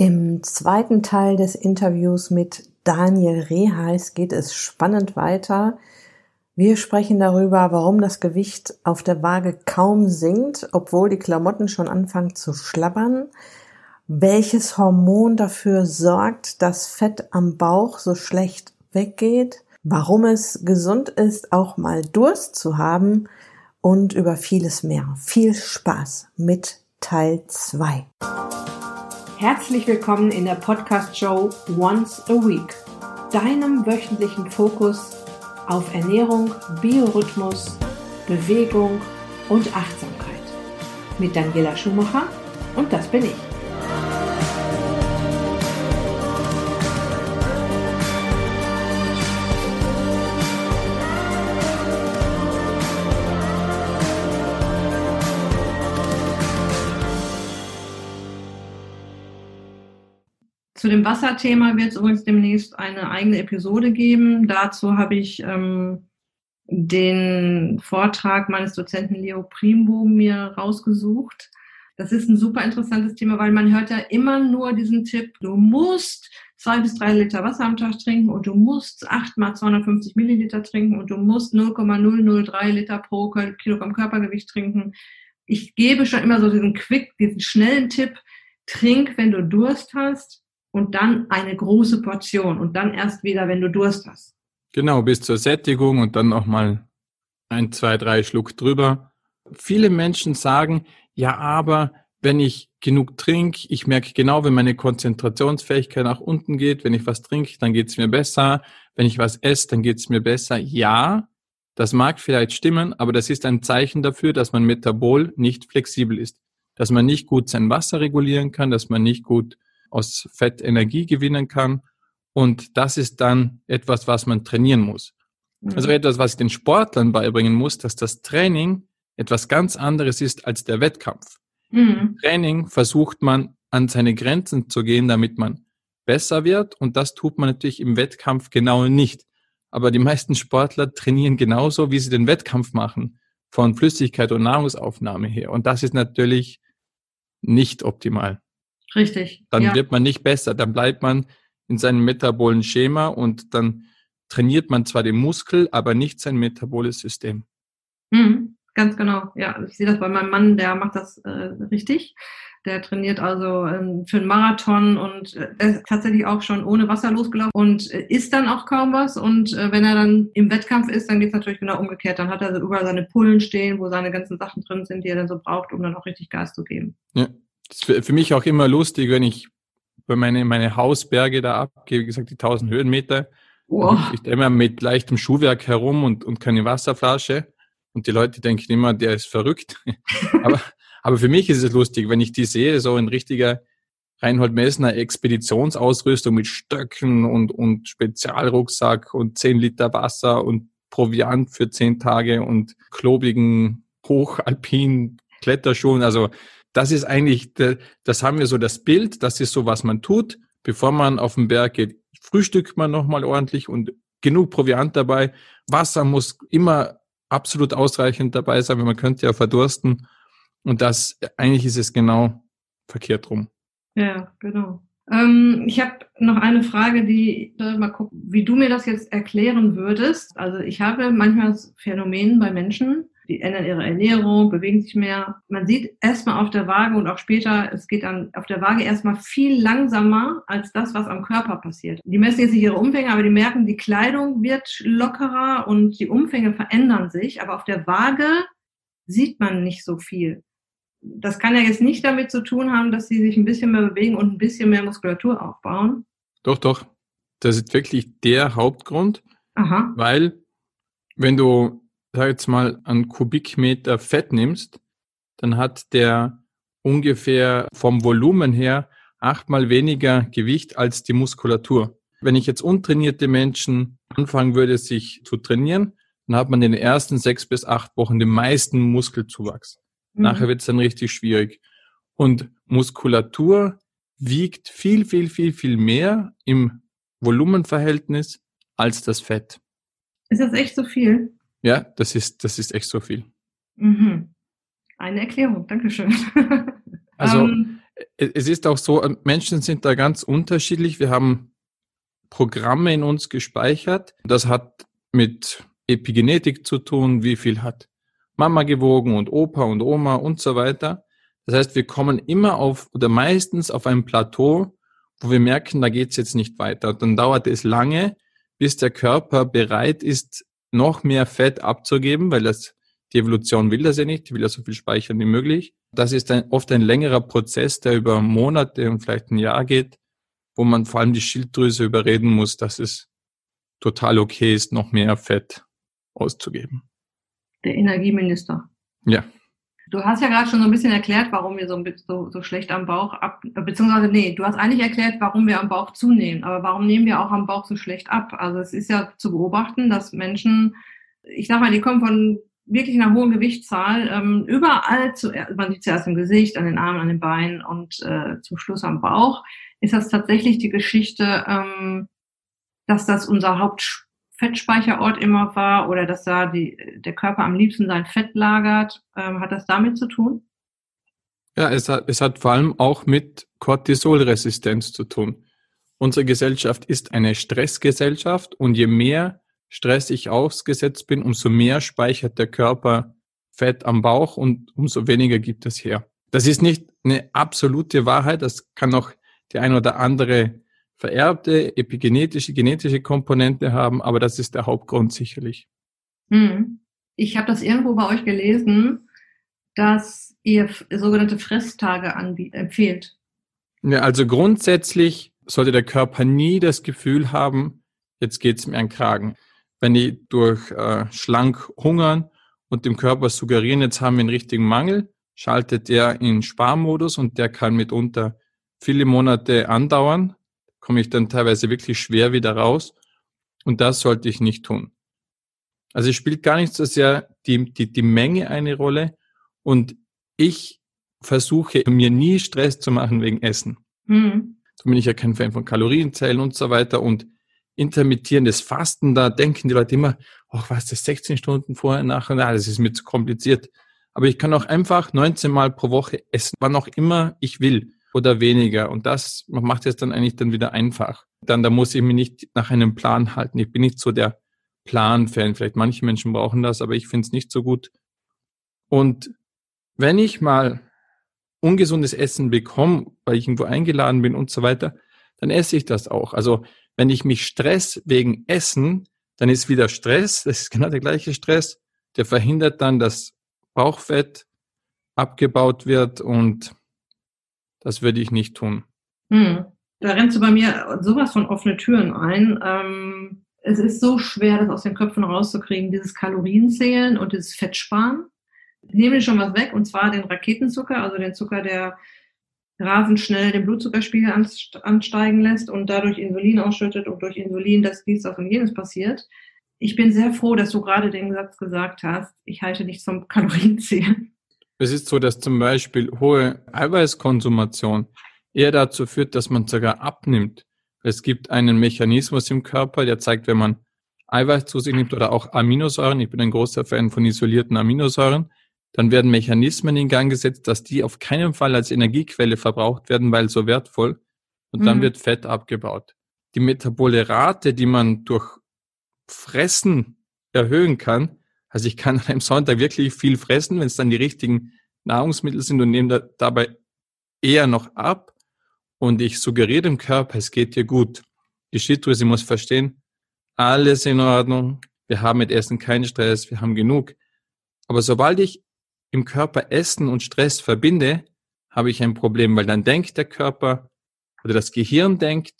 Im zweiten Teil des Interviews mit Daniel Reheis geht es spannend weiter. Wir sprechen darüber, warum das Gewicht auf der Waage kaum sinkt, obwohl die Klamotten schon anfangen zu schlabbern, welches Hormon dafür sorgt, dass Fett am Bauch so schlecht weggeht, warum es gesund ist, auch mal Durst zu haben und über vieles mehr. Viel Spaß mit Teil 2. Herzlich willkommen in der Podcast-Show Once a Week, deinem wöchentlichen Fokus auf Ernährung, Biorhythmus, Bewegung und Achtsamkeit. Mit Daniela Schumacher und das bin ich. Dem Wasserthema wird es übrigens demnächst eine eigene Episode geben. Dazu habe ich ähm, den Vortrag meines Dozenten Leo Primbo mir rausgesucht. Das ist ein super interessantes Thema, weil man hört ja immer nur diesen Tipp, du musst zwei bis drei Liter Wasser am Tag trinken und du musst acht mal 250 Milliliter trinken und du musst 0,003 Liter pro Kilogramm Körpergewicht trinken. Ich gebe schon immer so diesen Quick, diesen schnellen Tipp, trink, wenn du Durst hast und dann eine große Portion und dann erst wieder, wenn du Durst hast. Genau, bis zur Sättigung und dann nochmal ein, zwei, drei Schluck drüber. Viele Menschen sagen, ja, aber wenn ich genug trinke, ich merke genau, wenn meine Konzentrationsfähigkeit nach unten geht, wenn ich was trinke, dann geht es mir besser, wenn ich was esse, dann geht es mir besser. Ja, das mag vielleicht stimmen, aber das ist ein Zeichen dafür, dass man metabol nicht flexibel ist, dass man nicht gut sein Wasser regulieren kann, dass man nicht gut aus Fett Energie gewinnen kann. Und das ist dann etwas, was man trainieren muss. Mhm. Also etwas, was ich den Sportlern beibringen muss, dass das Training etwas ganz anderes ist als der Wettkampf. Mhm. Training versucht man an seine Grenzen zu gehen, damit man besser wird. Und das tut man natürlich im Wettkampf genau nicht. Aber die meisten Sportler trainieren genauso, wie sie den Wettkampf machen, von Flüssigkeit und Nahrungsaufnahme her. Und das ist natürlich nicht optimal. Richtig. Dann ja. wird man nicht besser, dann bleibt man in seinem metabolen Schema und dann trainiert man zwar den Muskel, aber nicht sein metaboles System. Mhm, ganz genau. Ja, ich sehe das bei meinem Mann, der macht das äh, richtig. Der trainiert also ähm, für einen Marathon und äh, ist tatsächlich auch schon ohne Wasser losgelaufen und äh, isst dann auch kaum was. Und äh, wenn er dann im Wettkampf ist, dann geht es natürlich genau umgekehrt. Dann hat er überall seine Pullen stehen, wo seine ganzen Sachen drin sind, die er dann so braucht, um dann auch richtig Gas zu geben. Ja, das ist für mich auch immer lustig, wenn ich bei meine, meine Hausberge da abgehe, wie gesagt, die 1000 Höhenmeter. Wow. Ich da immer mit leichtem Schuhwerk herum und, und keine Wasserflasche. Und die Leute denken immer, der ist verrückt. aber, aber für mich ist es lustig, wenn ich die sehe, so ein richtiger Reinhold Messner Expeditionsausrüstung mit Stöcken und, und Spezialrucksack und 10 Liter Wasser und Proviant für 10 Tage und klobigen hochalpinen Kletterschuhen. Also das ist eigentlich, das haben wir so das Bild, das ist so, was man tut, bevor man auf den Berg geht. Frühstückt man nochmal ordentlich und genug Proviant dabei. Wasser muss immer absolut ausreichend dabei sein, weil man könnte ja verdursten. Und das, eigentlich ist es genau verkehrt rum. Ja, genau. Ähm, ich habe noch eine Frage, die mal gucken, wie du mir das jetzt erklären würdest. Also ich habe manchmal Phänomen bei Menschen, die ändern ihre Ernährung, bewegen sich mehr. Man sieht erstmal auf der Waage und auch später, es geht dann auf der Waage erstmal viel langsamer als das, was am Körper passiert. Die messen jetzt nicht ihre Umfänge, aber die merken, die Kleidung wird lockerer und die Umfänge verändern sich, aber auf der Waage sieht man nicht so viel. Das kann ja jetzt nicht damit zu tun haben, dass sie sich ein bisschen mehr bewegen und ein bisschen mehr Muskulatur aufbauen. Doch, doch. Das ist wirklich der Hauptgrund, Aha. weil wenn du sag jetzt mal, an Kubikmeter Fett nimmst, dann hat der ungefähr vom Volumen her achtmal weniger Gewicht als die Muskulatur. Wenn ich jetzt untrainierte Menschen anfangen würde, sich zu trainieren, dann hat man in den ersten sechs bis acht Wochen den meisten Muskelzuwachs. Mhm. Nachher wird es dann richtig schwierig. Und Muskulatur wiegt viel, viel, viel, viel mehr im Volumenverhältnis als das Fett. Ist das echt so viel? Ja, das ist, das ist echt so viel. Mhm. Eine Erklärung, Dankeschön. also, ähm, es ist auch so, Menschen sind da ganz unterschiedlich. Wir haben Programme in uns gespeichert. Das hat mit Epigenetik zu tun, wie viel hat Mama gewogen und Opa und Oma und so weiter. Das heißt, wir kommen immer auf oder meistens auf ein Plateau, wo wir merken, da geht's jetzt nicht weiter. Dann dauert es lange, bis der Körper bereit ist, noch mehr Fett abzugeben, weil das die Evolution will das ja nicht, die will ja so viel speichern wie möglich. Das ist ein, oft ein längerer Prozess, der über Monate und vielleicht ein Jahr geht, wo man vor allem die Schilddrüse überreden muss, dass es total okay ist, noch mehr Fett auszugeben. Der Energieminister. Ja. Du hast ja gerade schon so ein bisschen erklärt, warum wir so, so, so schlecht am Bauch ab, beziehungsweise nee, du hast eigentlich erklärt, warum wir am Bauch zunehmen, aber warum nehmen wir auch am Bauch so schlecht ab? Also es ist ja zu beobachten, dass Menschen, ich sag mal, die kommen von wirklich einer hohen Gewichtszahl, ähm, überall, zu, man sieht zuerst im Gesicht, an den Armen, an den Beinen und äh, zum Schluss am Bauch, ist das tatsächlich die Geschichte, ähm, dass das unser Hauptfettspeicherort immer war oder dass da die, der Körper am liebsten sein Fett lagert. Ähm, hat das damit zu tun? Ja, es hat, es hat vor allem auch mit Cortisolresistenz zu tun. Unsere Gesellschaft ist eine Stressgesellschaft und je mehr Stress ich ausgesetzt bin, umso mehr speichert der Körper Fett am Bauch und umso weniger gibt es her. Das ist nicht eine absolute Wahrheit, das kann auch die ein oder andere vererbte epigenetische, genetische Komponente haben, aber das ist der Hauptgrund sicherlich. Hm. Ich habe das irgendwo bei euch gelesen, dass ihr sogenannte Fresstage empfehlt. Ja, also grundsätzlich sollte der Körper nie das Gefühl haben, jetzt geht's mir an Kragen wenn die durch äh, schlank hungern und dem Körper suggerieren, jetzt haben wir einen richtigen Mangel, schaltet er in Sparmodus und der kann mitunter viele Monate andauern, komme ich dann teilweise wirklich schwer wieder raus und das sollte ich nicht tun. Also es spielt gar nicht so sehr die, die, die Menge eine Rolle und ich versuche mir nie Stress zu machen wegen Essen. Mhm. So bin ich ja kein Fan von Kalorienzellen und so weiter und intermittierendes Fasten, da denken die Leute immer, ach, was ist das, 16 Stunden vorher, nachher, na, das ist mir zu kompliziert. Aber ich kann auch einfach 19 Mal pro Woche essen, wann auch immer ich will oder weniger. Und das macht es dann eigentlich dann wieder einfach. Dann, da muss ich mich nicht nach einem Plan halten. Ich bin nicht so der Plan-Fan. Vielleicht manche Menschen brauchen das, aber ich finde es nicht so gut. Und wenn ich mal ungesundes Essen bekomme, weil ich irgendwo eingeladen bin und so weiter, dann esse ich das auch. Also wenn ich mich stress wegen Essen, dann ist wieder Stress, das ist genau der gleiche Stress, der verhindert dann, dass Bauchfett abgebaut wird und das würde ich nicht tun. Hm. Da rennst du bei mir sowas von offene Türen ein. Ähm, es ist so schwer, das aus den Köpfen rauszukriegen, dieses Kalorienzählen und dieses Fettsparen. Ich nehme schon was weg, und zwar den Raketenzucker, also den Zucker, der rasend schnell den Blutzuckerspiegel ansteigen lässt und dadurch Insulin ausschüttet und durch Insulin das dies, das und jenes passiert. Ich bin sehr froh, dass du gerade den Satz gesagt hast, ich halte nicht zum Kalorienzählen. Es ist so, dass zum Beispiel hohe Eiweißkonsumation eher dazu führt, dass man sogar abnimmt. Es gibt einen Mechanismus im Körper, der zeigt, wenn man Eiweiß zu sich nimmt oder auch Aminosäuren, ich bin ein großer Fan von isolierten Aminosäuren, dann werden Mechanismen in Gang gesetzt, dass die auf keinen Fall als Energiequelle verbraucht werden, weil so wertvoll. Und dann mhm. wird Fett abgebaut. Die metabole Rate, die man durch Fressen erhöhen kann, also ich kann an einem Sonntag wirklich viel fressen, wenn es dann die richtigen Nahrungsmittel sind und nehme da, dabei eher noch ab und ich suggeriere dem Körper, es geht dir gut. Die Schilddrüse muss verstehen, alles in Ordnung, wir haben mit Essen keinen Stress, wir haben genug. Aber sobald ich im Körper Essen und Stress verbinde, habe ich ein Problem, weil dann denkt der Körper oder das Gehirn denkt,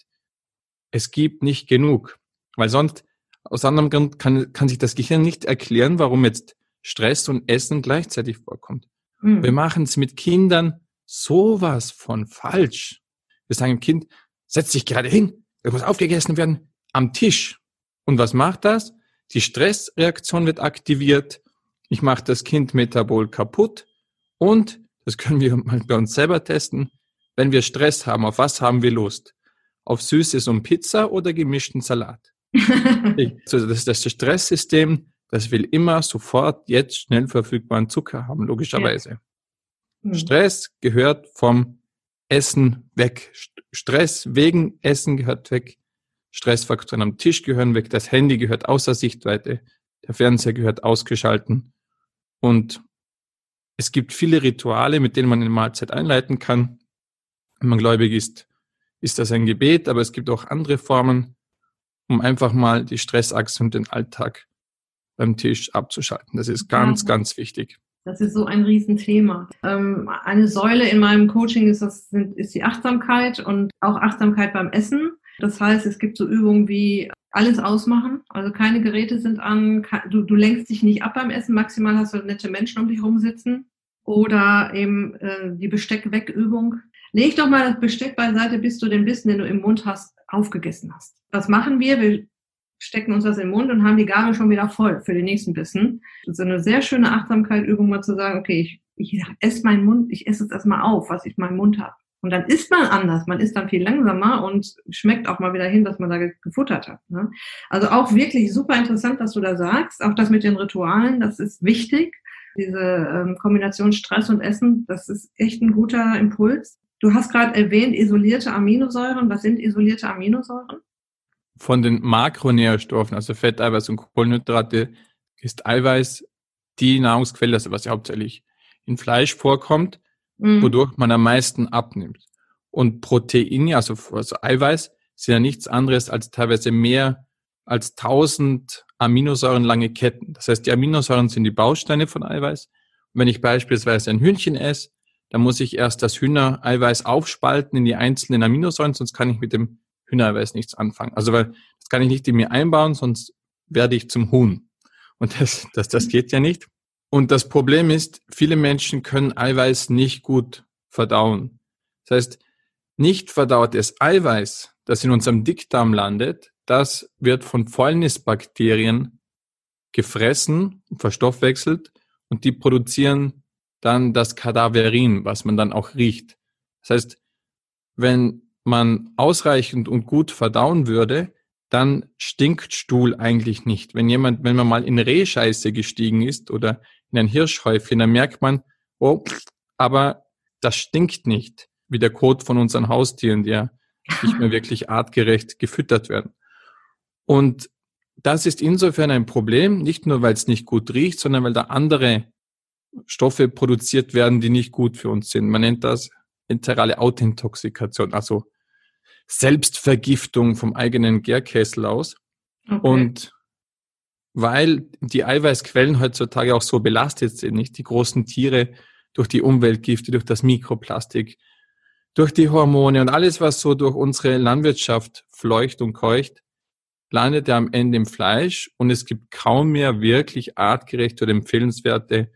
es gibt nicht genug. Weil sonst, aus anderem Grund kann, kann sich das Gehirn nicht erklären, warum jetzt Stress und Essen gleichzeitig vorkommt. Mhm. Wir machen es mit Kindern sowas von falsch. Wir sagen dem Kind, setz dich gerade hin, es muss aufgegessen werden, am Tisch. Und was macht das? Die Stressreaktion wird aktiviert ich mache das Kind metabol kaputt und, das können wir mal bei uns selber testen, wenn wir Stress haben, auf was haben wir Lust? Auf Süßes und Pizza oder gemischten Salat? Also das ist das Stresssystem, das will immer sofort jetzt schnell verfügbaren Zucker haben, logischerweise. Ja. Hm. Stress gehört vom Essen weg. Stress wegen Essen gehört weg. Stressfaktoren am Tisch gehören weg. Das Handy gehört außer Sichtweite. Der Fernseher gehört ausgeschalten. Und es gibt viele Rituale, mit denen man eine Mahlzeit einleiten kann. Wenn man gläubig ist, ist das ein Gebet, aber es gibt auch andere Formen, um einfach mal die Stressachse und den Alltag beim Tisch abzuschalten. Das ist ganz, ja. ganz wichtig. Das ist so ein Riesenthema. Ähm, eine Säule in meinem Coaching ist, das, ist die Achtsamkeit und auch Achtsamkeit beim Essen. Das heißt, es gibt so Übungen wie alles ausmachen. Also keine Geräte sind an, du, du lenkst dich nicht ab beim Essen, maximal hast du nette Menschen um dich herum sitzen. Oder eben äh, die Besteck-Weg-Übung. Leg doch mal das Besteck beiseite, bis du den Bissen, den du im Mund hast, aufgegessen hast. Was machen wir? Wir stecken uns das in den Mund und haben die Gabel schon wieder voll für den nächsten Bissen. Das ist eine sehr schöne Achtsamkeit-Übung, mal zu sagen, okay, ich, ich esse meinen Mund, ich esse es erstmal auf, was ich in meinem Mund habe. Und dann isst man anders, man isst dann viel langsamer und schmeckt auch mal wieder hin, dass man da gefuttert hat. Ne? Also auch wirklich super interessant, was du da sagst. Auch das mit den Ritualen, das ist wichtig. Diese ähm, Kombination Stress und Essen, das ist echt ein guter Impuls. Du hast gerade erwähnt, isolierte Aminosäuren. Was sind isolierte Aminosäuren? Von den Makronährstoffen, also Fett, Eiweiß und Kohlenhydrate, ist Eiweiß die Nahrungsquelle, also was hauptsächlich in Fleisch vorkommt, mhm. wodurch man am meisten abnimmt. Und Proteine, also, also Eiweiß, sind ja nichts anderes als teilweise mehr als 1000 Aminosäuren lange Ketten. Das heißt, die Aminosäuren sind die Bausteine von Eiweiß. Und wenn ich beispielsweise ein Hühnchen esse, dann muss ich erst das Hühnereiweiß aufspalten in die einzelnen Aminosäuren, sonst kann ich mit dem Hühnereiweiß nichts anfangen. Also weil das kann ich nicht in mir einbauen, sonst werde ich zum Huhn. Und das, das, das geht ja nicht. Und das Problem ist, viele Menschen können Eiweiß nicht gut verdauen. Das heißt, nicht verdautes Eiweiß, das in unserem Dickdarm landet, das wird von Fäulnisbakterien gefressen, verstoffwechselt und die produzieren dann das Kadaverin, was man dann auch riecht. Das heißt, wenn man ausreichend und gut verdauen würde, dann stinkt Stuhl eigentlich nicht. Wenn jemand, wenn man mal in Rehscheiße gestiegen ist oder in ein Hirschhäufchen, dann merkt man, oh, aber das stinkt nicht, wie der Kot von unseren Haustieren, die ja nicht mehr wirklich artgerecht gefüttert werden. Und das ist insofern ein Problem, nicht nur weil es nicht gut riecht, sondern weil da andere Stoffe produziert werden, die nicht gut für uns sind. Man nennt das enterale Autintoxikation, also Selbstvergiftung vom eigenen Gärkessel aus. Okay. Und weil die Eiweißquellen heutzutage auch so belastet sind, nicht die großen Tiere durch die Umweltgifte, durch das Mikroplastik, durch die Hormone und alles, was so durch unsere Landwirtschaft fleucht und keucht, landet ja am Ende im Fleisch und es gibt kaum mehr wirklich artgerechte oder empfehlenswerte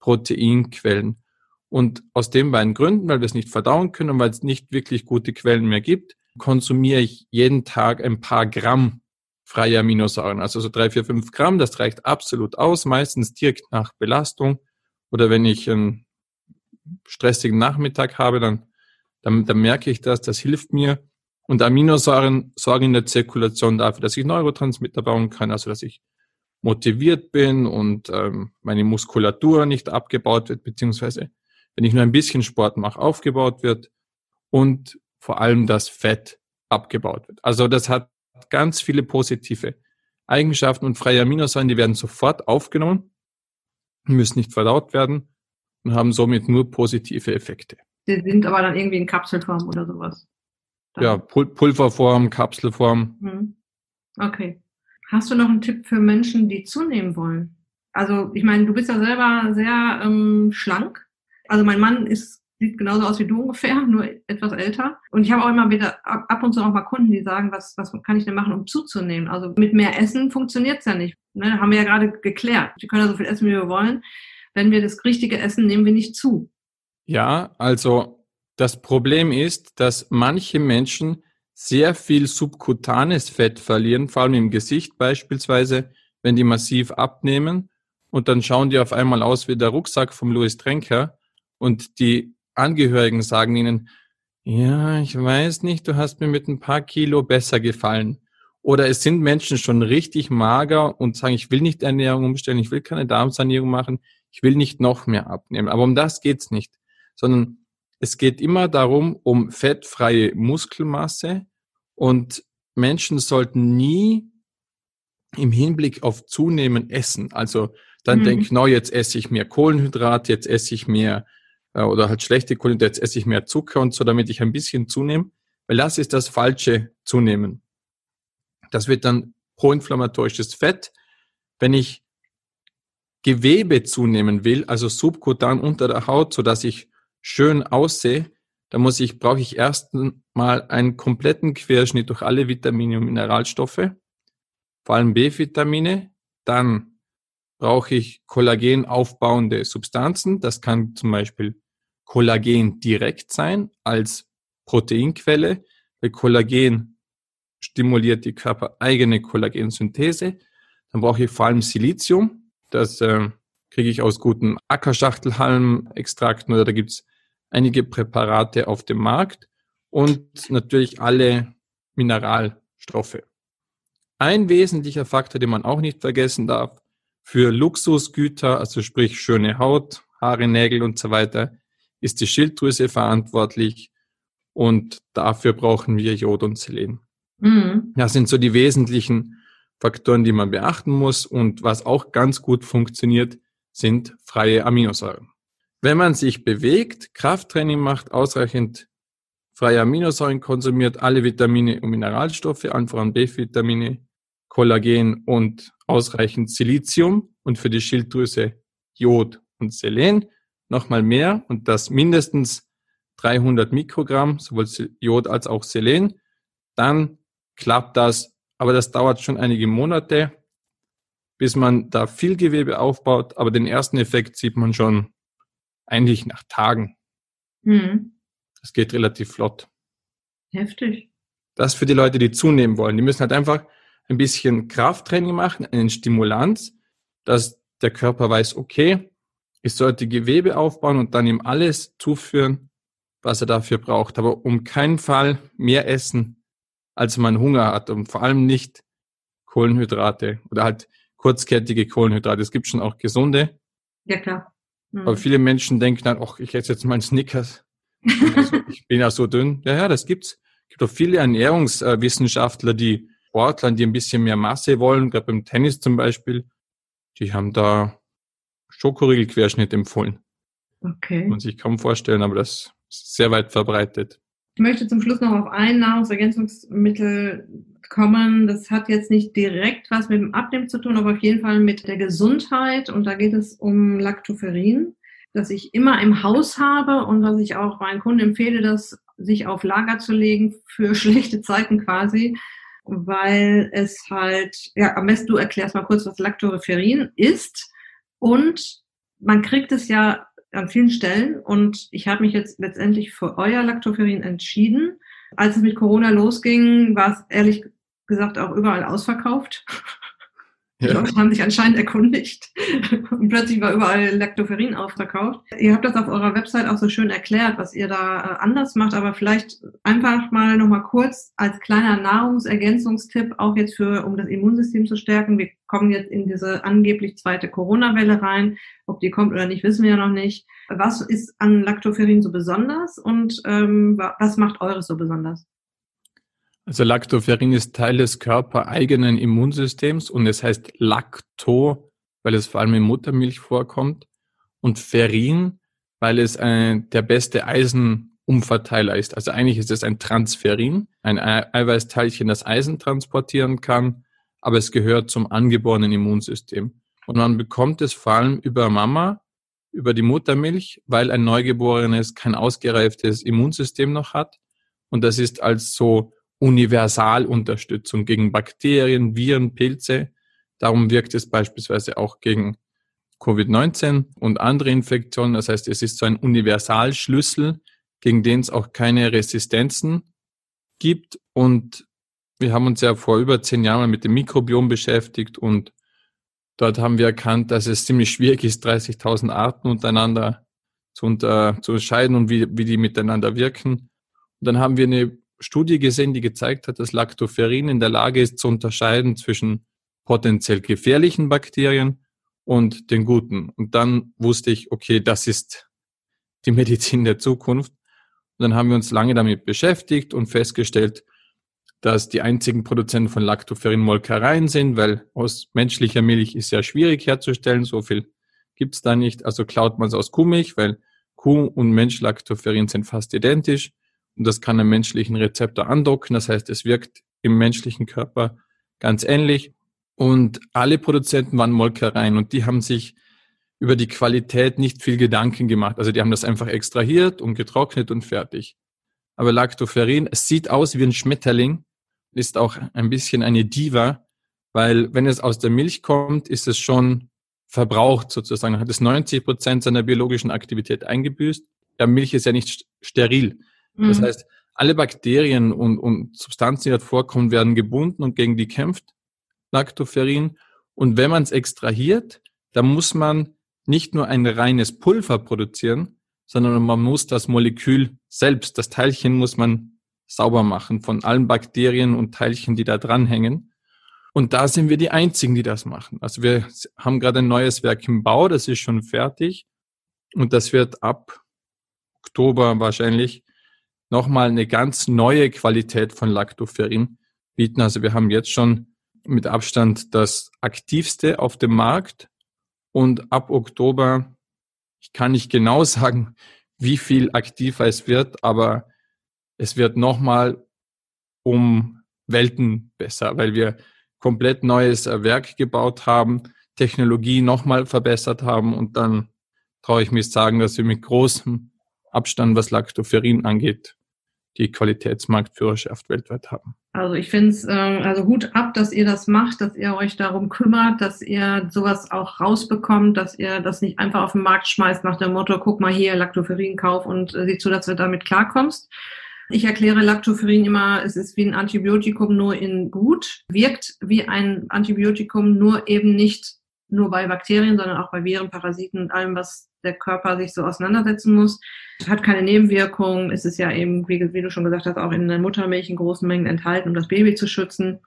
Proteinquellen. Und aus den beiden Gründen, weil wir es nicht verdauen können und weil es nicht wirklich gute Quellen mehr gibt, konsumiere ich jeden Tag ein paar Gramm freie Aminosäuren. Also so drei, vier, fünf Gramm, das reicht absolut aus, meistens direkt nach Belastung. Oder wenn ich einen stressigen Nachmittag habe, dann, dann, dann merke ich das, das hilft mir. Und Aminosäuren sorgen in der Zirkulation dafür, dass ich Neurotransmitter bauen kann, also dass ich motiviert bin und ähm, meine Muskulatur nicht abgebaut wird, beziehungsweise wenn ich nur ein bisschen Sport mache, aufgebaut wird und vor allem das Fett abgebaut wird. Also das hat ganz viele positive Eigenschaften und freie Aminosäuren, die werden sofort aufgenommen, müssen nicht verdaut werden und haben somit nur positive Effekte. Die sind aber dann irgendwie in Kapselform oder sowas. Dann. Ja, Pul Pulverform, Kapselform. Mhm. Okay. Hast du noch einen Tipp für Menschen, die zunehmen wollen? Also, ich meine, du bist ja selber sehr ähm, schlank. Also mein Mann ist, sieht genauso aus wie du ungefähr, nur etwas älter. Und ich habe auch immer wieder ab und zu auch mal Kunden, die sagen, was, was kann ich denn machen, um zuzunehmen? Also mit mehr Essen funktioniert's ja nicht. Ne? Haben wir ja gerade geklärt. Wir können ja so viel essen, wie wir wollen. Wenn wir das richtige essen, nehmen wir nicht zu. Ja, also das Problem ist, dass manche Menschen sehr viel subkutanes Fett verlieren, vor allem im Gesicht beispielsweise, wenn die massiv abnehmen und dann schauen die auf einmal aus wie der Rucksack vom Louis Trenker und die Angehörigen sagen ihnen, ja, ich weiß nicht, du hast mir mit ein paar Kilo besser gefallen. Oder es sind Menschen schon richtig mager und sagen, ich will nicht Ernährung umstellen, ich will keine Darmsanierung machen, ich will nicht noch mehr abnehmen. Aber um das geht's nicht, sondern es geht immer darum, um fettfreie Muskelmasse und Menschen sollten nie im Hinblick auf Zunehmen essen. Also dann mhm. denken, no, jetzt esse ich mehr Kohlenhydrate, jetzt esse ich mehr äh, oder halt schlechte Kohlenhydrate, jetzt esse ich mehr Zucker und so, damit ich ein bisschen zunehme. Weil das ist das falsche Zunehmen. Das wird dann proinflammatorisches Fett. Wenn ich Gewebe zunehmen will, also subkutan unter der Haut, so dass ich schön aussehe, dann muss ich, brauche ich erst mal einen kompletten Querschnitt durch alle Vitamine und Mineralstoffe, vor allem B-Vitamine. Dann brauche ich Kollagen aufbauende Substanzen. Das kann zum Beispiel Kollagen direkt sein als Proteinquelle, weil Kollagen stimuliert die körpereigene Kollagensynthese. Dann brauche ich vor allem Silizium. Das äh, kriege ich aus guten Ackerschachtelhalmextrakten oder da gibt's einige Präparate auf dem Markt und natürlich alle Mineralstoffe. Ein wesentlicher Faktor, den man auch nicht vergessen darf, für Luxusgüter, also sprich schöne Haut, Haare, Nägel und so weiter, ist die Schilddrüse verantwortlich und dafür brauchen wir Jod und Selen. Mhm. Das sind so die wesentlichen Faktoren, die man beachten muss und was auch ganz gut funktioniert, sind freie Aminosäuren. Wenn man sich bewegt, Krafttraining macht, ausreichend freie Aminosäuren konsumiert, alle Vitamine und Mineralstoffe, einfach B-Vitamine, Kollagen und ausreichend Silizium und für die Schilddrüse Jod und Selen. Nochmal mehr und das mindestens 300 Mikrogramm, sowohl Jod als auch Selen, dann klappt das, aber das dauert schon einige Monate, bis man da viel Gewebe aufbaut, aber den ersten Effekt sieht man schon eigentlich nach Tagen. Mhm. Das geht relativ flott. Heftig. Das für die Leute, die zunehmen wollen. Die müssen halt einfach ein bisschen Krafttraining machen, einen Stimulanz, dass der Körper weiß, okay, ich sollte Gewebe aufbauen und dann ihm alles zuführen, was er dafür braucht. Aber um keinen Fall mehr essen, als man Hunger hat und vor allem nicht Kohlenhydrate oder halt kurzkettige Kohlenhydrate. Es gibt schon auch gesunde. Ja, klar. Mhm. Aber viele Menschen denken dann, ach, ich esse jetzt mal einen Snickers. Ich bin ja so dünn. Ja, ja, das gibt's. Es gibt auch viele Ernährungswissenschaftler, die Sportler, die ein bisschen mehr Masse wollen, gerade beim Tennis zum Beispiel, die haben da Schokoriegelquerschnitt empfohlen. Okay. Muss sich kaum vorstellen, aber das ist sehr weit verbreitet. Ich möchte zum Schluss noch auf ein Nahrungsergänzungsmittel kommen. Das hat jetzt nicht direkt was mit dem Abnehmen zu tun, aber auf jeden Fall mit der Gesundheit. Und da geht es um Lactoferin, das ich immer im Haus habe und was ich auch meinen Kunden empfehle, das sich auf Lager zu legen für schlechte Zeiten quasi, weil es halt, ja, am besten du erklärst mal kurz, was Lactoferin ist. Und man kriegt es ja an vielen Stellen und ich habe mich jetzt letztendlich für euer Lactoferin entschieden. Als es mit Corona losging, war es ehrlich gesagt auch überall ausverkauft. Ja. Die Leute haben sich anscheinend erkundigt und plötzlich war überall Lactoferin ausverkauft. Ihr habt das auf eurer Website auch so schön erklärt, was ihr da äh, anders macht, aber vielleicht einfach mal nochmal kurz als kleiner Nahrungsergänzungstipp, auch jetzt für, um das Immunsystem zu stärken. Wir kommen jetzt in diese angeblich zweite Corona-Welle rein. Ob die kommt oder nicht, wissen wir ja noch nicht. Was ist an Lactoferin so besonders und ähm, was macht eures so besonders? Also Lactoferrin ist Teil des körpereigenen Immunsystems und es heißt Lacto, weil es vor allem in Muttermilch vorkommt und Ferrin, weil es ein, der beste Eisenumverteiler ist. Also eigentlich ist es ein Transferin, ein Eiweißteilchen, das Eisen transportieren kann, aber es gehört zum angeborenen Immunsystem. Und man bekommt es vor allem über Mama, über die Muttermilch, weil ein Neugeborenes kein ausgereiftes Immunsystem noch hat. Und das ist als so Universalunterstützung gegen Bakterien, Viren, Pilze. Darum wirkt es beispielsweise auch gegen Covid-19 und andere Infektionen. Das heißt, es ist so ein Universalschlüssel, gegen den es auch keine Resistenzen gibt. Und wir haben uns ja vor über zehn Jahren mit dem Mikrobiom beschäftigt und dort haben wir erkannt, dass es ziemlich schwierig ist, 30.000 Arten untereinander zu, unter, zu unterscheiden und wie, wie die miteinander wirken. Und dann haben wir eine Studie gesehen, die gezeigt hat, dass Lactoferrin in der Lage ist zu unterscheiden zwischen potenziell gefährlichen Bakterien und den guten. Und dann wusste ich, okay, das ist die Medizin der Zukunft. Und dann haben wir uns lange damit beschäftigt und festgestellt, dass die einzigen Produzenten von Lactoferrin Molkereien sind, weil aus menschlicher Milch ist ja schwierig herzustellen, so viel gibt's da nicht. Also klaut man es aus Kuhmilch, weil Kuh und Mensch Lactoferrin sind fast identisch und das kann einen menschlichen Rezeptor andocken. Das heißt, es wirkt im menschlichen Körper ganz ähnlich. Und alle Produzenten waren Molkereien und die haben sich über die Qualität nicht viel Gedanken gemacht. Also die haben das einfach extrahiert und getrocknet und fertig. Aber Lactoferrin, es sieht aus wie ein Schmetterling, ist auch ein bisschen eine Diva, weil wenn es aus der Milch kommt, ist es schon verbraucht sozusagen, hat es 90 Prozent seiner biologischen Aktivität eingebüßt. Ja, Milch ist ja nicht steril. Das mhm. heißt, alle Bakterien und, und Substanzen, die dort vorkommen, werden gebunden und gegen die kämpft Lactoferrin. Und wenn man es extrahiert, dann muss man nicht nur ein reines Pulver produzieren, sondern man muss das Molekül selbst, das Teilchen muss man sauber machen von allen Bakterien und Teilchen, die da dranhängen. Und da sind wir die Einzigen, die das machen. Also wir haben gerade ein neues Werk im Bau, das ist schon fertig. Und das wird ab Oktober wahrscheinlich nochmal eine ganz neue Qualität von Lactoferrin bieten. Also wir haben jetzt schon mit Abstand das aktivste auf dem Markt und ab Oktober, ich kann nicht genau sagen, wie viel aktiver es wird, aber es wird nochmal um Welten besser, weil wir komplett neues Werk gebaut haben, Technologie nochmal verbessert haben und dann traue ich mich sagen, dass wir mit großem Abstand, was Lactoferrin angeht, die Qualitätsmarktführerschaft weltweit haben. Also ich finde es, ähm, also Hut ab, dass ihr das macht, dass ihr euch darum kümmert, dass ihr sowas auch rausbekommt, dass ihr das nicht einfach auf den Markt schmeißt nach dem Motto, guck mal hier, Lactoferrin kauf und äh, sieh zu, dass du damit klarkommst. Ich erkläre Lactoferrin immer, es ist wie ein Antibiotikum nur in gut, wirkt wie ein Antibiotikum, nur eben nicht nur bei Bakterien, sondern auch bei Viren, Parasiten und allem, was der Körper sich so auseinandersetzen muss. Hat keine Nebenwirkungen. Es ist ja eben, wie, wie, du schon gesagt hast, auch in der Muttermilch in großen Mengen enthalten, um das Baby zu schützen.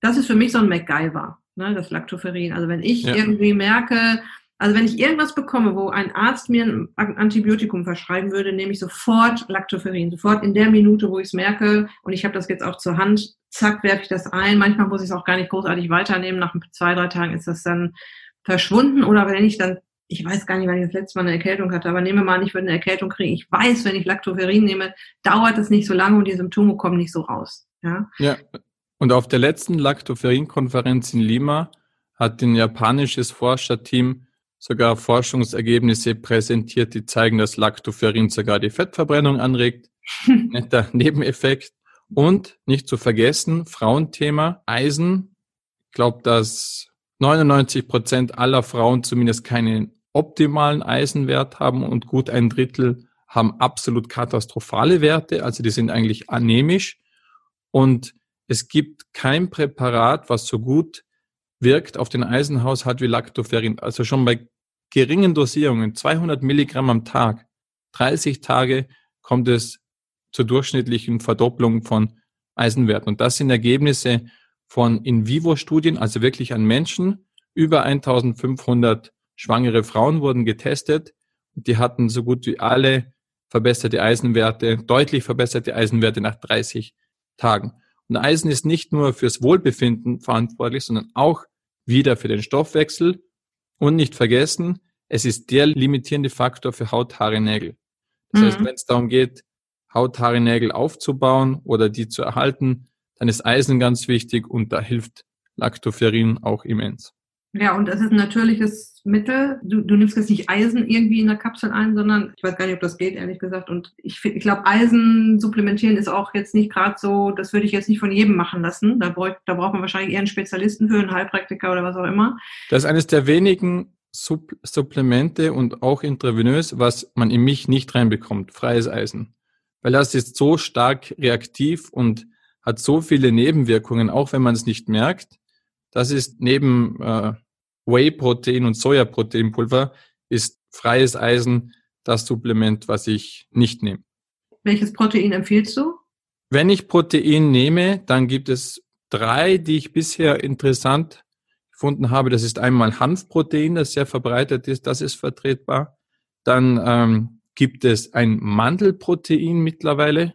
Das ist für mich so ein MacGyver, ne, das Lactoferrin. Also wenn ich ja. irgendwie merke, also wenn ich irgendwas bekomme, wo ein Arzt mir ein Antibiotikum verschreiben würde, nehme ich sofort Lactoferrin. Sofort in der Minute, wo ich es merke, und ich habe das jetzt auch zur Hand, zack, werfe ich das ein. Manchmal muss ich es auch gar nicht großartig weiternehmen. Nach zwei, drei Tagen ist das dann verschwunden. Oder wenn ich dann ich weiß gar nicht, wann ich das letzte Mal eine Erkältung hatte, aber nehme mal an, ich würde eine Erkältung kriegen. Ich weiß, wenn ich Lactoferrin nehme, dauert es nicht so lange und die Symptome kommen nicht so raus. Ja. ja. Und auf der letzten Lactoferrin-Konferenz in Lima hat ein japanisches Forscherteam sogar Forschungsergebnisse präsentiert, die zeigen, dass Lactoferrin sogar die Fettverbrennung anregt. Netter Nebeneffekt. Und nicht zu vergessen, Frauenthema, Eisen. Ich glaube, dass 99 Prozent aller Frauen zumindest keinen optimalen Eisenwert haben und gut ein Drittel haben absolut katastrophale Werte, also die sind eigentlich anämisch. Und es gibt kein Präparat, was so gut wirkt auf den Eisenhaushalt wie Lactoferrin. Also schon bei geringen Dosierungen, 200 Milligramm am Tag, 30 Tage kommt es zur durchschnittlichen Verdopplung von Eisenwerten. Und das sind Ergebnisse von In-vivo-Studien, also wirklich an Menschen. Über 1500 schwangere Frauen wurden getestet. Die hatten so gut wie alle verbesserte Eisenwerte, deutlich verbesserte Eisenwerte nach 30 Tagen. Und Eisen ist nicht nur fürs Wohlbefinden verantwortlich, sondern auch wieder für den Stoffwechsel. Und nicht vergessen, es ist der limitierende Faktor für Haut, Haare, Nägel. Das mhm. heißt, wenn es darum geht, Haut, Haare, Nägel aufzubauen oder die zu erhalten, dann ist Eisen ganz wichtig und da hilft Lactoferrin auch immens. Ja, und es ist ein natürliches Mittel. Du, du nimmst jetzt nicht Eisen irgendwie in der Kapsel ein, sondern ich weiß gar nicht, ob das geht, ehrlich gesagt. Und ich, ich glaube, Eisen supplementieren ist auch jetzt nicht gerade so, das würde ich jetzt nicht von jedem machen lassen. Da, bräuch, da braucht man wahrscheinlich eher einen Spezialisten für, einen Heilpraktiker oder was auch immer. Das ist eines der wenigen Supp Supplemente und auch intravenös, was man in mich nicht reinbekommt, freies Eisen. Weil das ist so stark reaktiv und hat so viele Nebenwirkungen, auch wenn man es nicht merkt. Das ist neben äh, Whey-Protein und Sojaproteinpulver ist freies Eisen das Supplement, was ich nicht nehme. Welches Protein empfiehlst du? Wenn ich Protein nehme, dann gibt es drei, die ich bisher interessant gefunden habe. Das ist einmal Hanfprotein, das sehr verbreitet ist, das ist vertretbar. Dann ähm, gibt es ein Mandelprotein mittlerweile.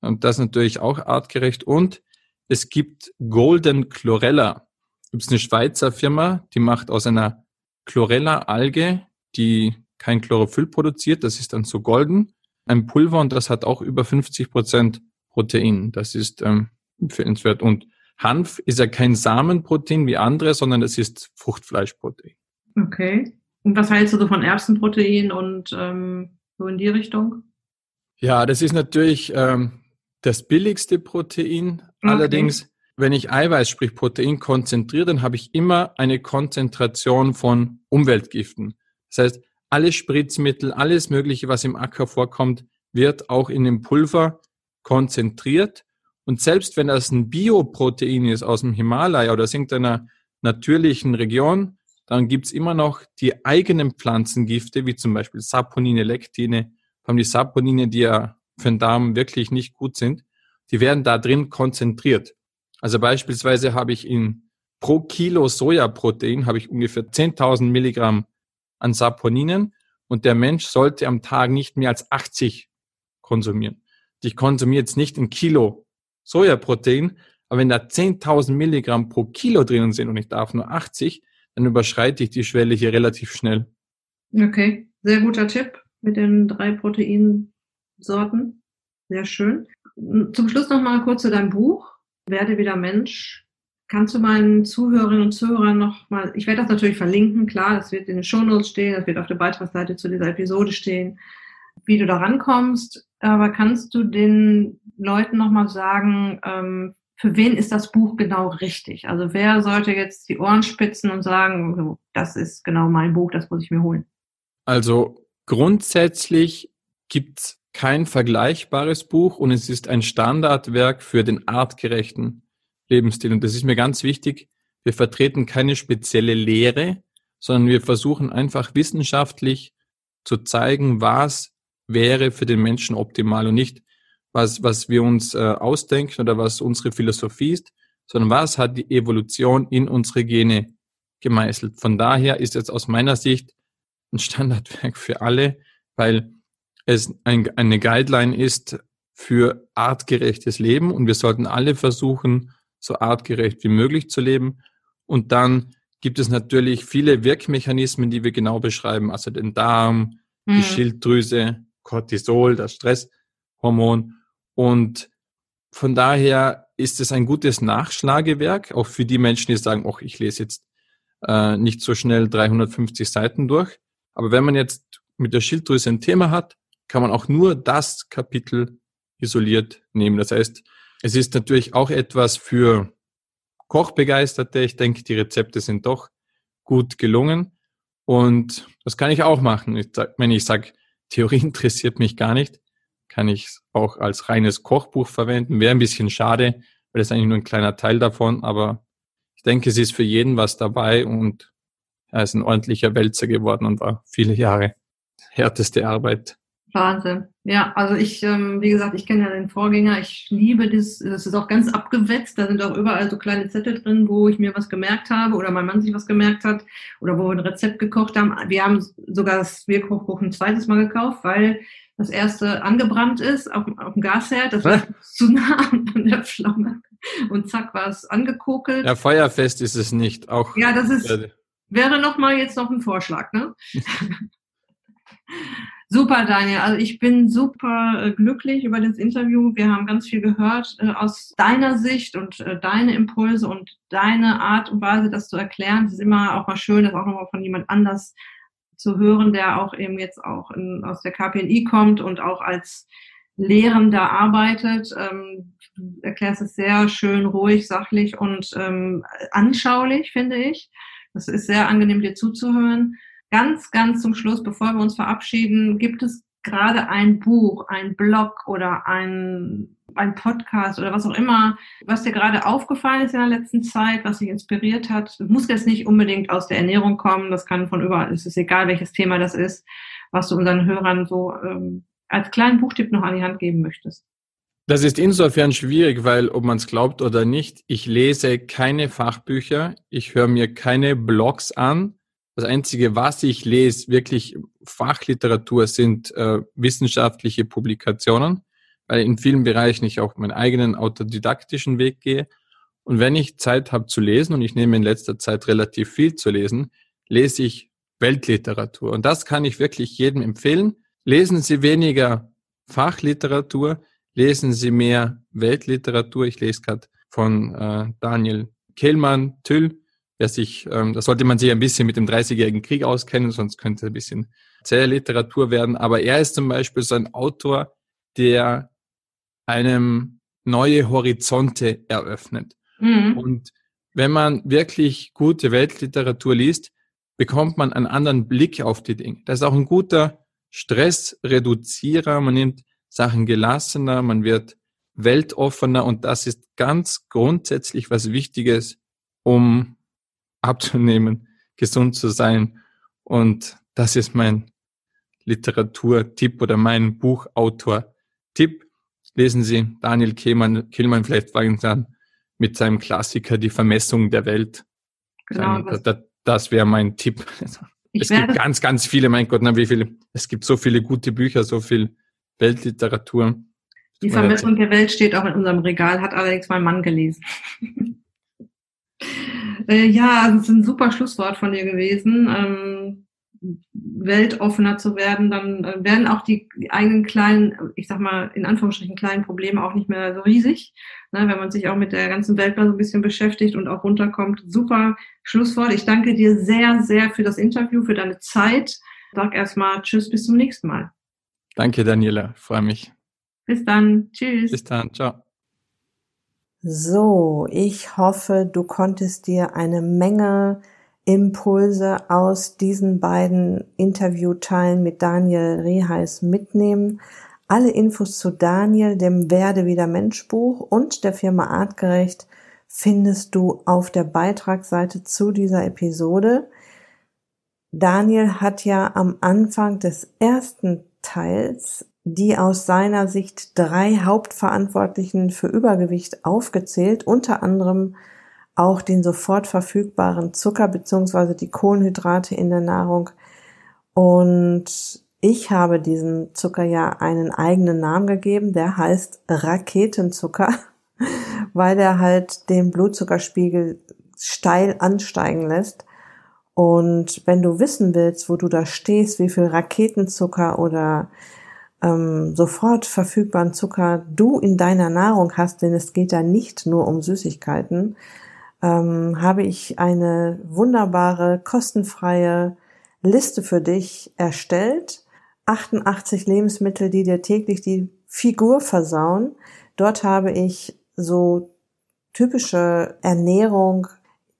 Und das natürlich auch artgerecht. Und es gibt Golden Chlorella. Gibt es eine Schweizer Firma, die macht aus einer Chlorella-Alge, die kein Chlorophyll produziert, das ist dann so golden, ein Pulver und das hat auch über 50 Prozent Protein. Das ist ähm, empfehlenswert. Und Hanf ist ja kein Samenprotein wie andere, sondern es ist Fruchtfleischprotein. Okay. Und was hältst du so von Erbsenprotein und ähm, so in die Richtung? Ja, das ist natürlich ähm, das billigste Protein. Okay. Allerdings, wenn ich Eiweiß, sprich Protein konzentriere, dann habe ich immer eine Konzentration von Umweltgiften. Das heißt, alle Spritzmittel, alles Mögliche, was im Acker vorkommt, wird auch in dem Pulver konzentriert. Und selbst wenn das ein Bioprotein ist aus dem Himalaya oder aus irgendeiner natürlichen Region, dann gibt's immer noch die eigenen Pflanzengifte, wie zum Beispiel Saponine, Lektine, vor die Saponine, die ja für den Darm wirklich nicht gut sind, die werden da drin konzentriert. Also beispielsweise habe ich in pro Kilo Sojaprotein habe ich ungefähr 10.000 Milligramm an Saponinen und der Mensch sollte am Tag nicht mehr als 80 konsumieren. Ich konsumiere jetzt nicht ein Kilo Sojaprotein, aber wenn da 10.000 Milligramm pro Kilo drinnen sind und ich darf nur 80, dann überschreite ich die Schwelle hier relativ schnell. Okay, sehr guter Tipp mit den drei Proteinsorten. Sehr schön. Zum Schluss noch mal kurz zu deinem Buch. Werde wieder Mensch. Kannst du meinen Zuhörerinnen und Zuhörern noch mal, ich werde das natürlich verlinken, klar, das wird in den Shownotes stehen, das wird auf der Beitragsseite zu dieser Episode stehen, wie du da rankommst. Aber kannst du den Leuten noch mal sagen, ähm, für wen ist das Buch genau richtig? Also wer sollte jetzt die Ohren spitzen und sagen, das ist genau mein Buch, das muss ich mir holen? Also grundsätzlich gibt's kein vergleichbares Buch und es ist ein Standardwerk für den artgerechten Lebensstil. Und das ist mir ganz wichtig. Wir vertreten keine spezielle Lehre, sondern wir versuchen einfach wissenschaftlich zu zeigen, was wäre für den Menschen optimal und nicht, was, was wir uns äh, ausdenken oder was unsere Philosophie ist, sondern was hat die Evolution in unsere Gene gemeißelt. Von daher ist es aus meiner Sicht ein Standardwerk für alle, weil es ein, eine Guideline ist für artgerechtes Leben und wir sollten alle versuchen, so artgerecht wie möglich zu leben. Und dann gibt es natürlich viele Wirkmechanismen, die wir genau beschreiben, also den Darm, mhm. die Schilddrüse, Cortisol, das Stresshormon. Und von daher ist es ein gutes Nachschlagewerk, auch für die Menschen, die sagen, ach, ich lese jetzt äh, nicht so schnell 350 Seiten durch. Aber wenn man jetzt mit der Schilddrüse ein Thema hat, kann man auch nur das Kapitel isoliert nehmen. Das heißt, es ist natürlich auch etwas für Kochbegeisterte. Ich denke, die Rezepte sind doch gut gelungen. Und das kann ich auch machen. Ich sag, wenn ich sage, Theorie interessiert mich gar nicht, kann ich es auch als reines Kochbuch verwenden. Wäre ein bisschen schade, weil es eigentlich nur ein kleiner Teil davon, aber ich denke, es ist für jeden was dabei und er ist ein ordentlicher Wälzer geworden und war viele Jahre härteste Arbeit. Wahnsinn. Ja, also ich, ähm, wie gesagt, ich kenne ja den Vorgänger. Ich liebe das. Das ist auch ganz abgewetzt. Da sind auch überall so kleine Zettel drin, wo ich mir was gemerkt habe oder mein Mann sich was gemerkt hat oder wo wir ein Rezept gekocht haben. Wir haben sogar das Bierkochbuch ein zweites Mal gekauft, weil das erste angebrannt ist auf, auf dem Gasherd. Das war zu nah an der Flamme. Und zack, war es angekokelt. Ja, feuerfest ist es nicht. Auch ja, das ist, wäre noch mal jetzt noch ein Vorschlag, ne? Super, Daniel. Also ich bin super äh, glücklich über das Interview. Wir haben ganz viel gehört äh, aus deiner Sicht und äh, deine Impulse und deine Art und Weise, das zu erklären. Es ist immer auch mal schön, das auch nochmal von jemand anders zu hören, der auch eben jetzt auch in, aus der KPNI kommt und auch als Lehrender arbeitet. Ähm, du erklärst es sehr schön, ruhig, sachlich und ähm, anschaulich, finde ich. Das ist sehr angenehm, dir zuzuhören. Ganz, ganz zum Schluss, bevor wir uns verabschieden, gibt es gerade ein Buch, ein Blog oder ein, ein Podcast oder was auch immer, was dir gerade aufgefallen ist in der letzten Zeit, was dich inspiriert hat? Das muss jetzt nicht unbedingt aus der Ernährung kommen, das kann von überall, es ist egal, welches Thema das ist, was du unseren Hörern so ähm, als kleinen Buchtipp noch an die Hand geben möchtest. Das ist insofern schwierig, weil ob man es glaubt oder nicht, ich lese keine Fachbücher, ich höre mir keine Blogs an, Das Einzige, was ich lese, wirklich Fachliteratur, sind äh, wissenschaftliche Publikationen, weil in vielen Bereichen ich auch meinen eigenen autodidaktischen Weg gehe. Und wenn ich Zeit habe zu lesen, und ich nehme in letzter Zeit relativ viel zu lesen, lese ich Weltliteratur. Und das kann ich wirklich jedem empfehlen. Lesen Sie weniger Fachliteratur, lesen Sie mehr Weltliteratur. Ich lese gerade von äh, Daniel Kehlmann, Tüll, wer sich, ähm, da sollte man sich ein bisschen mit dem Dreißigjährigen Krieg auskennen, sonst könnte es ein bisschen zähe Literatur werden. Aber er ist zum Beispiel so ein Autor, der einem neue Horizonte eröffnet. Mhm. Und wenn man wirklich gute Weltliteratur liest, bekommt man einen anderen Blick auf die Dinge. Das ist auch ein guter Stressreduzierer. Man nimmt Sachen gelassener, man wird weltoffener und das ist ganz grundsätzlich was Wichtiges, um abzunehmen, gesund zu sein. Und das ist mein Literaturtipp oder mein Buchautor-Tipp. Lesen Sie Daniel Kehlmann, Kehlmann vielleicht fangen Sie an mit seinem Klassiker Die Vermessung der Welt. Genau, das, das, das wäre mein Tipp. es gibt ganz, ganz viele, mein Gott, na, wie viele, es gibt so viele gute Bücher, so viel Weltliteratur. Die Vermessung der Welt steht auch in unserem Regal, hat allerdings mein Mann gelesen. äh, ja, also es ist ein super Schlusswort von dir gewesen. Ähm, weltoffener zu werden, dann äh, werden auch die eigenen kleinen, ich sag mal, in Anführungsstrichen kleinen Probleme auch nicht mehr so riesig. Ne, wenn man sich auch mit der ganzen Welt mal so ein bisschen beschäftigt und auch runterkommt. Super Schlusswort. Ich danke dir sehr, sehr für das Interview, für deine Zeit. Sag erstmal Tschüss, bis zum nächsten Mal. Danke, Daniela. Freue mich. Bis dann. Tschüss. Bis dann. Ciao. So, ich hoffe, du konntest dir eine Menge Impulse aus diesen beiden Interviewteilen mit Daniel Reheis mitnehmen. Alle Infos zu Daniel, dem Werde wieder Mensch Buch und der Firma Artgerecht findest du auf der Beitragsseite zu dieser Episode. Daniel hat ja am Anfang des ersten Teils die aus seiner Sicht drei Hauptverantwortlichen für Übergewicht aufgezählt, unter anderem auch den sofort verfügbaren Zucker beziehungsweise die Kohlenhydrate in der Nahrung. Und ich habe diesem Zucker ja einen eigenen Namen gegeben, der heißt Raketenzucker, weil er halt den Blutzuckerspiegel steil ansteigen lässt. Und wenn du wissen willst, wo du da stehst, wie viel Raketenzucker oder ähm, sofort verfügbaren Zucker du in deiner Nahrung hast, denn es geht da nicht nur um Süßigkeiten, ähm, habe ich eine wunderbare, kostenfreie Liste für dich erstellt. 88 Lebensmittel, die dir täglich die Figur versauen. Dort habe ich so typische Ernährung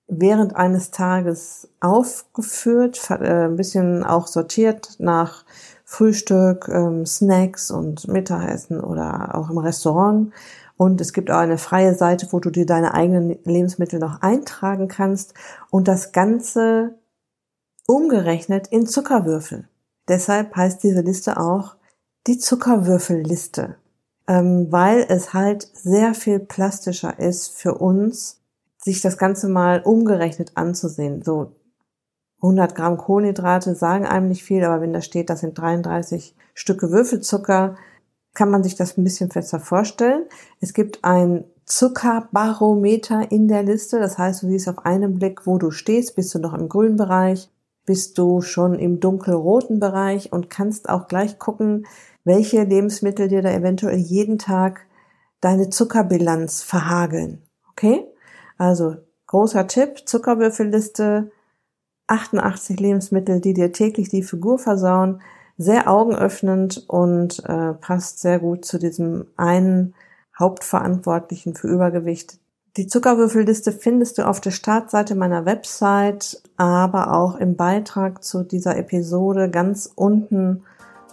während eines Tages aufgeführt, äh, ein bisschen auch sortiert nach Frühstück, ähm, Snacks und Mittagessen oder auch im Restaurant und es gibt auch eine freie Seite, wo du dir deine eigenen Lebensmittel noch eintragen kannst und das Ganze umgerechnet in Zuckerwürfel. Deshalb heißt diese Liste auch die Zuckerwürfelliste, ähm, weil es halt sehr viel plastischer ist für uns, sich das Ganze mal umgerechnet anzusehen. So 100 Gramm Kohlenhydrate sagen einem nicht viel, aber wenn da steht, das sind 33 Stücke Würfelzucker, kann man sich das ein bisschen besser vorstellen. Es gibt ein Zuckerbarometer in der Liste. Das heißt, du siehst auf einen Blick, wo du stehst. Bist du noch im grünen Bereich? Bist du schon im dunkelroten Bereich? Und kannst auch gleich gucken, welche Lebensmittel dir da eventuell jeden Tag deine Zuckerbilanz verhageln. Okay? Also, großer Tipp, Zuckerwürfelliste, 88 Lebensmittel, die dir täglich die Figur versauen sehr augenöffnend und äh, passt sehr gut zu diesem einen Hauptverantwortlichen für Übergewicht. Die Zuckerwürfelliste findest du auf der Startseite meiner Website, aber auch im Beitrag zu dieser Episode ganz unten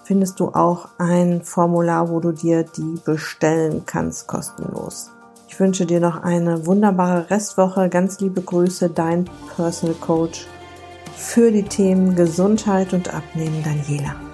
findest du auch ein Formular, wo du dir die bestellen kannst, kostenlos. Ich wünsche dir noch eine wunderbare Restwoche. Ganz liebe Grüße, dein Personal Coach für die Themen Gesundheit und Abnehmen, Daniela.